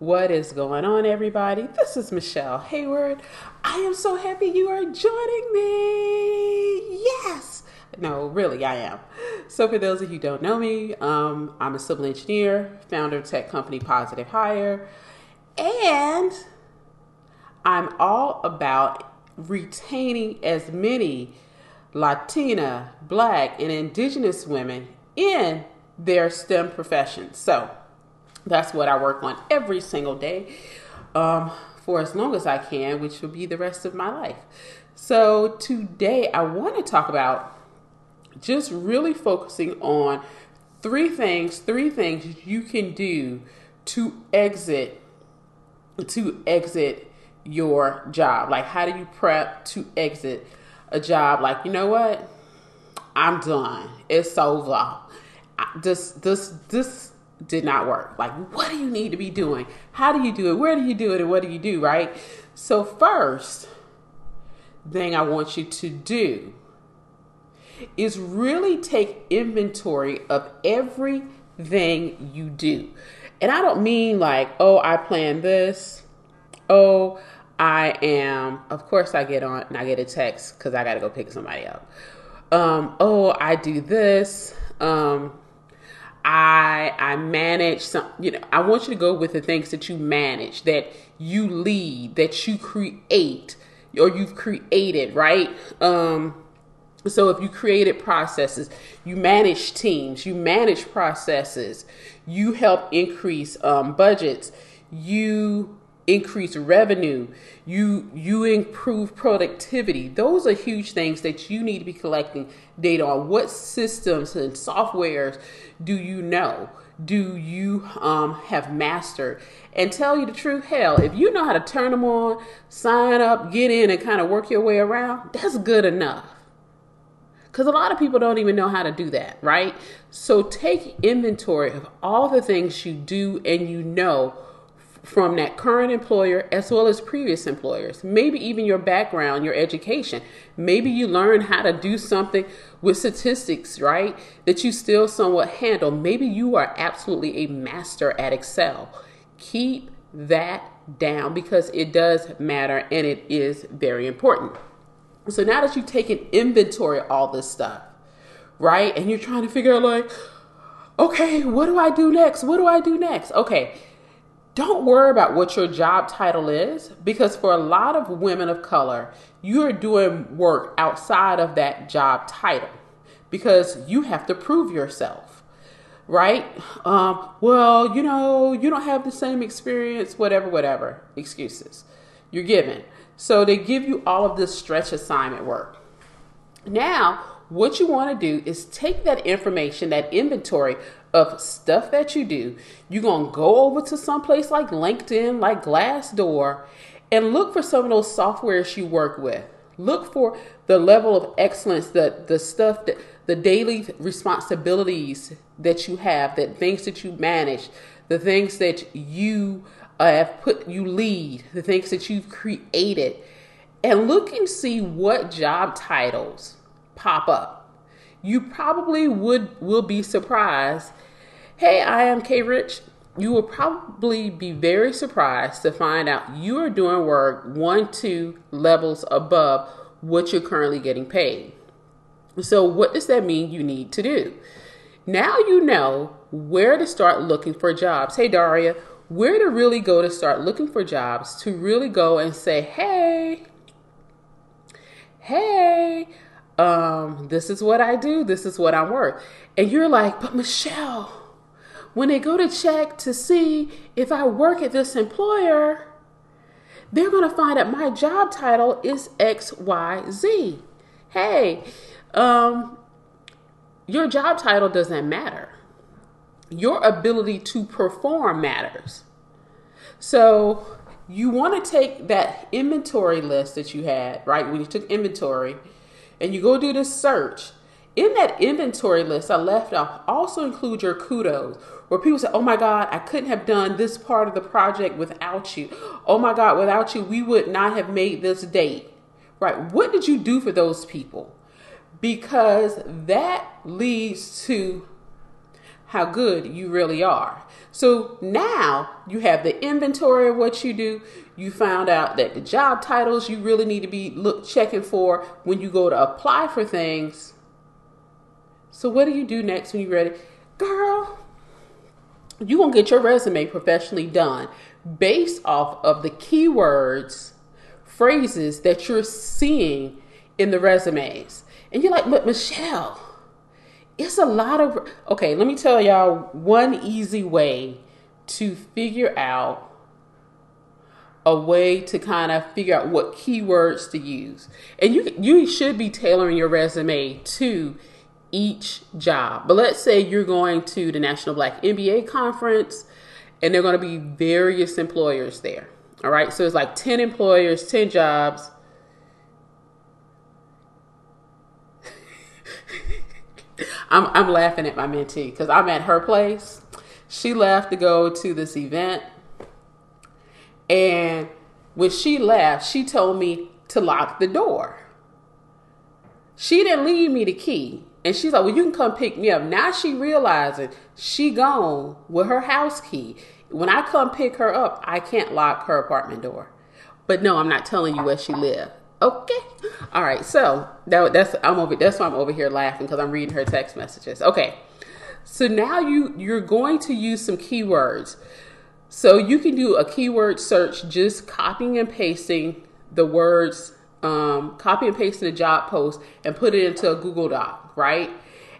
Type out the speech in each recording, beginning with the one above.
What is going on, everybody? This is Michele Heyward. I am so happy you are joining me. Yes. No, really, I am. So, for those of you don't know me, um, I'm a civil engineer, founder of tech company Positive Hire, and I'm all about retaining as many Latina, Black, and Indigenous women in their STEM professions. So that's what I work on every single day um, for as long as I can, which will be the rest of my life. So today I want to talk about just really focusing on three things, three things you can do to exit to exit your job. Like how do you prep to exit a job like, you know what? I'm done. It's over. This this this did not work. Like, what do you need to be doing? How do you do it? Where do you do it? And what do you do, right? So, first thing I want you to do is really take inventory of everything you do. And I don't mean like, oh, I plan this. Oh, I am, of course, I get on and I get a text because I got to go pick somebody up. Um, oh, I do this. Um, I I manage some. You know, I want you to go with the things that you manage, that you lead, that you create, or you've created, right? Um, so if you created processes, you manage teams, you manage processes, you help increase um, budgets, you increase revenue, you you improve productivity. Those are huge things that you need to be collecting data on. What systems and softwares do you know? Do you um, have mastered? And tell you the truth, hell, if you know how to turn them on, sign up, get in, and kind of work your way around, that's good enough. Because a lot of people don't even know how to do that, right? So take inventory of all the things you do and you know from that current employer as well as previous employers. Maybe even your background, your education. Maybe you learn how to do something with statistics, right? That you still somewhat handle. Maybe you are absolutely a master at Excel. Keep that down because it does matter and it is very important. So now that you've taken inventory of all this stuff, right? And you're trying to figure out like, okay, what do I do next? What do I do next? Okay don't worry about what your job title is because for a lot of women of color, you're doing work outside of that job title because you have to prove yourself, right? Um, well, you know, you don't have the same experience, whatever, whatever, excuses you're given. So they give you all of this stretch assignment work. Now, what you want to do is take that information, that inventory of stuff that you do. You're going to go over to some place like LinkedIn, like Glassdoor, and look for some of those softwares you work with. Look for the level of excellence, the, the stuff that the daily responsibilities that you have, that things that you manage, the things that you uh, have put, you lead, the things that you've created, and look and see what job titles pop up you probably would will be surprised. Hey, I am K Rich. You will probably be very surprised to find out you are doing work one, two levels above what you're currently getting paid. So, what does that mean you need to do? Now you know where to start looking for jobs. Hey, Daria, where to really go to start looking for jobs to really go and say, hey, hey, um, this is what I do, this is what I'm worth. And you're like, but Michele, when they go to check to see if I work at this employer, they're going to find that my job title is XYZ. Hey, um, your job title doesn't matter. Your ability to perform matters. So you want to take that inventory list that you had, right? When you took inventory, and you go do this search, in that inventory list I left off, also include your kudos, where people say, Oh my God, I couldn't have done this part of the project without you. Oh my God, without you, we would not have made this date. Right? What did you do for those people? Because that leads to how good you really are. So now you have the inventory of what you do. You found out that the job titles you really need to be look checking for when you go to apply for things. So what do you do next when you're ready? Girl, you're going to get your resume professionally done based off of the keywords, phrases that you're seeing in the resumes. And you're like, but Michele, it's a lot of okay let me tell y'all one easy way to figure out a way to kind of figure out what keywords to use. And you you should be tailoring your resume to each job. But let's say you're going to the national black mba conference and there are going to be various employers there all right? So it's like 10 employers 10 jobs I'm, I'm laughing at my mentee because I'm at her place. She left to go to this event. And when she left, she told me to lock the door. She didn't leave me the key. And she's like, well, you can come pick me up. Now she realizing she gone with her house key. When I come pick her up, I can't lock her apartment door. But no, I'm not telling you where she lived. Okay. All right. So that, that's I'm over. That's why I'm over here laughing because I'm reading her text messages. Okay. So now you you're going to use some keywords. So you can do a keyword search, just copying and pasting the words, um, copy and pasting the job post, and put it into a Google Doc, right?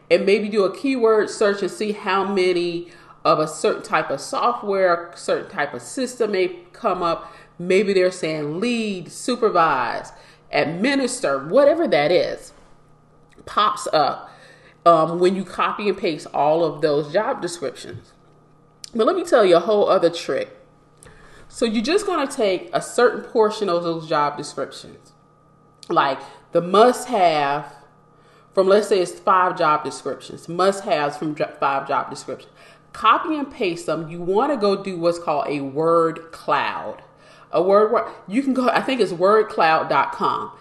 And maybe do a keyword search and see how many of a certain type of software, certain type of system may come up. Maybe they're saying lead, supervise, administer, whatever that is, pops up um, when you copy and paste all of those job descriptions. But let me tell you a whole other trick. So you're just going to take a certain portion of those job descriptions, like the must have from let's say it's five job descriptions, must haves from five job descriptions. Copy and paste them. You want to go do what's called a word cloud. A word you can go i think it's wordcloud.com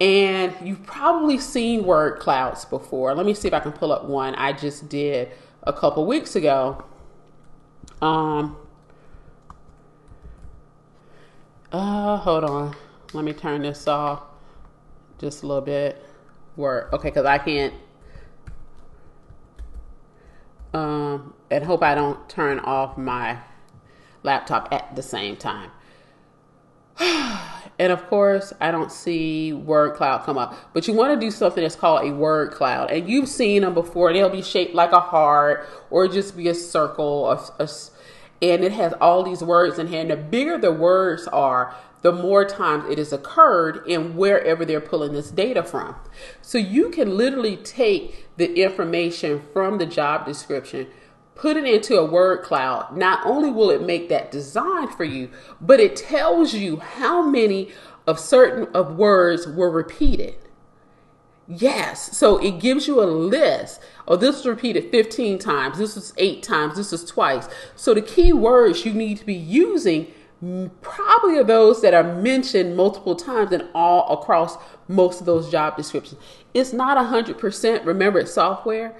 and you've probably seen word clouds before. Let me see if i can pull up one i just did a couple weeks ago. Um uh hold on. Let me turn this off just a little bit. Word okay because i can't um and hope i don't turn off my laptop at the same time and of course, I don't see word cloud come up. But you want to do something that's called a word cloud. And you've seen them before. They'll be shaped like a heart or just be a circle. A, a, and it has all these words in here. And the bigger the words are, the more times it has occurred in wherever they're pulling this data from. So you can literally take the information from the job description put it into a word cloud, not only will it make that design for you, but it tells you how many of certain of words were repeated. Yes, so it gives you a list. Oh, this was repeated 15 times. This was eight times. This was twice. So the key words you need to be using mm, probably are those that are mentioned multiple times and all across most of those job descriptions. It's not 100%. Remember, it's software.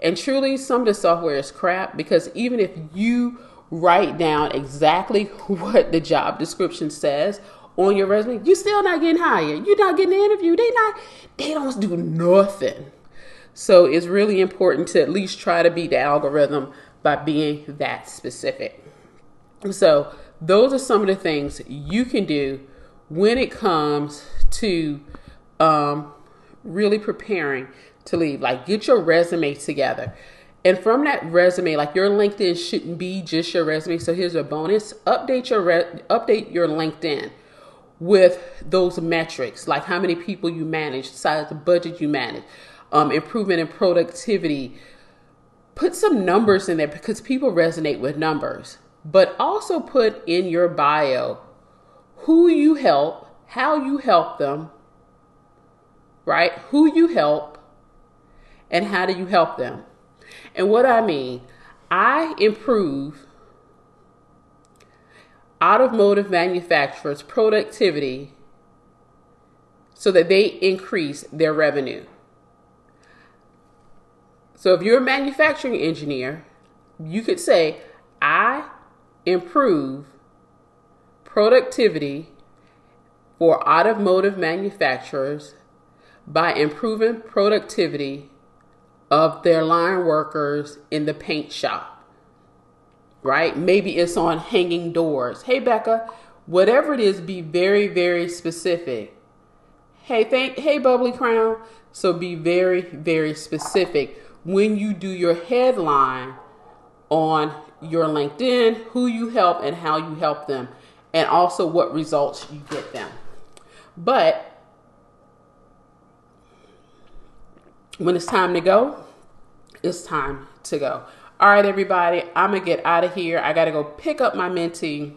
And truly, some of the software is crap because even if you write down exactly what the job description says on your resume, you're still not getting hired. You're not getting an interview. They not. They don't do nothing. So it's really important to at least try to beat the algorithm by being that specific. So those are some of the things you can do when it comes to um, really preparing to leave. Like get your resume together. And from that resume, like your LinkedIn shouldn't be just your resume. So here's a bonus: update your re- update your LinkedIn with those metrics, like how many people you manage, size of the budget you manage, um, improvement in productivity. Put some numbers in there because people resonate with numbers. But also put in your bio who you help, how you help them, right? Who you help, and how do you help them? And what I mean, I improve automotive manufacturers' productivity so that they increase their revenue. So if you're a manufacturing engineer, you could say, I improve productivity for automotive manufacturers by improving productivity of their line workers in the paint shop. Right? Maybe it's on hanging doors. Hey, Becca, whatever it is, be very, very specific. Hey, thank, hey, Bubbly Crown. So be very, very specific when you do your headline on your LinkedIn, who you help and how you help them, and also what results you get them. But when it's time to go, it's time to go. All right, everybody, I'm gonna get out of here. I gotta go pick up my mentee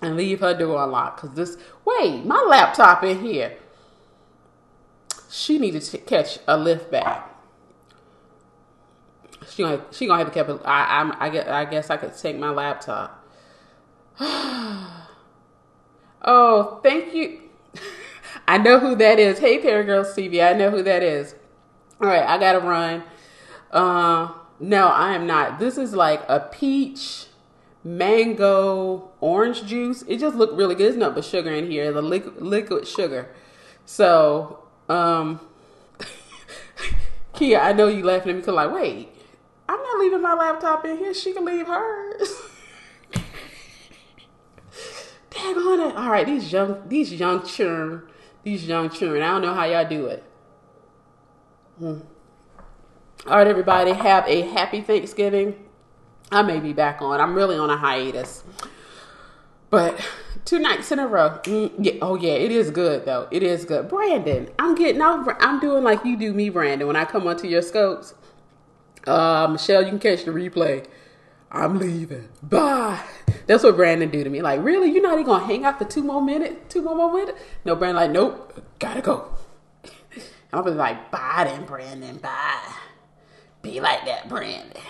and leave her door unlocked because this. Wait, my laptop in here. She needed to catch a lift back. She gonna she gonna have to keep. I I I guess I guess I could take my laptop. oh, thank you. I know who that is. Hey, Paragirls TV. I know who that is. All right, I gotta run. Uh, no, I am not. This is like a peach, mango, orange juice. It just looked really good. There's nothing but sugar in here, the liquid, liquid sugar. So, um, Kia, I know you laughing at me because like, wait, I'm not leaving my laptop in here. She can leave hers. Dang on it. All right, these young, these young children, these young children. I don't know how y'all do it. Hmm. All right, everybody, have a happy Thanksgiving. I may be back on. I'm really on a hiatus, but two nights in a row. Mm, yeah, oh yeah, it is good though. It is good. Brandon, I'm getting over. I'm doing like you do me, Brandon. When I come onto your scopes, uh, Michele, you can catch the replay. I'm leaving. Bye. That's what Brandon do to me. Like, really? You're not even gonna hang out for two more minutes? Two more minutes? No, Brandon. Like, nope. Gotta go. I'll be like, bye then, Brandon, bye. Be like that, Brandon.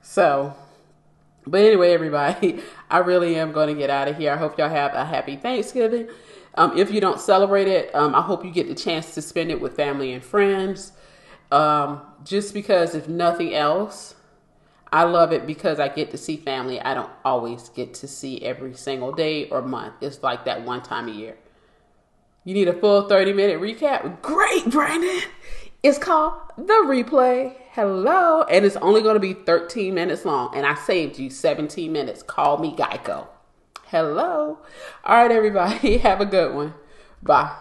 So, but anyway, everybody, I really am going to get out of here. I hope y'all have a happy Thanksgiving. Um, if you don't celebrate it, um, I hope you get the chance to spend it with family and friends. Um, just because, if nothing else, I love it because I get to see family I don't always get to see every single day or month. It's like that one time a year. You need a full 30 minute recap? Great, Brandon. It's called The Replay. Hello. And it's only going to be 13 minutes long. And I saved you 17 minutes. Call me Geico. Hello. All right, everybody. Have a good one. Bye.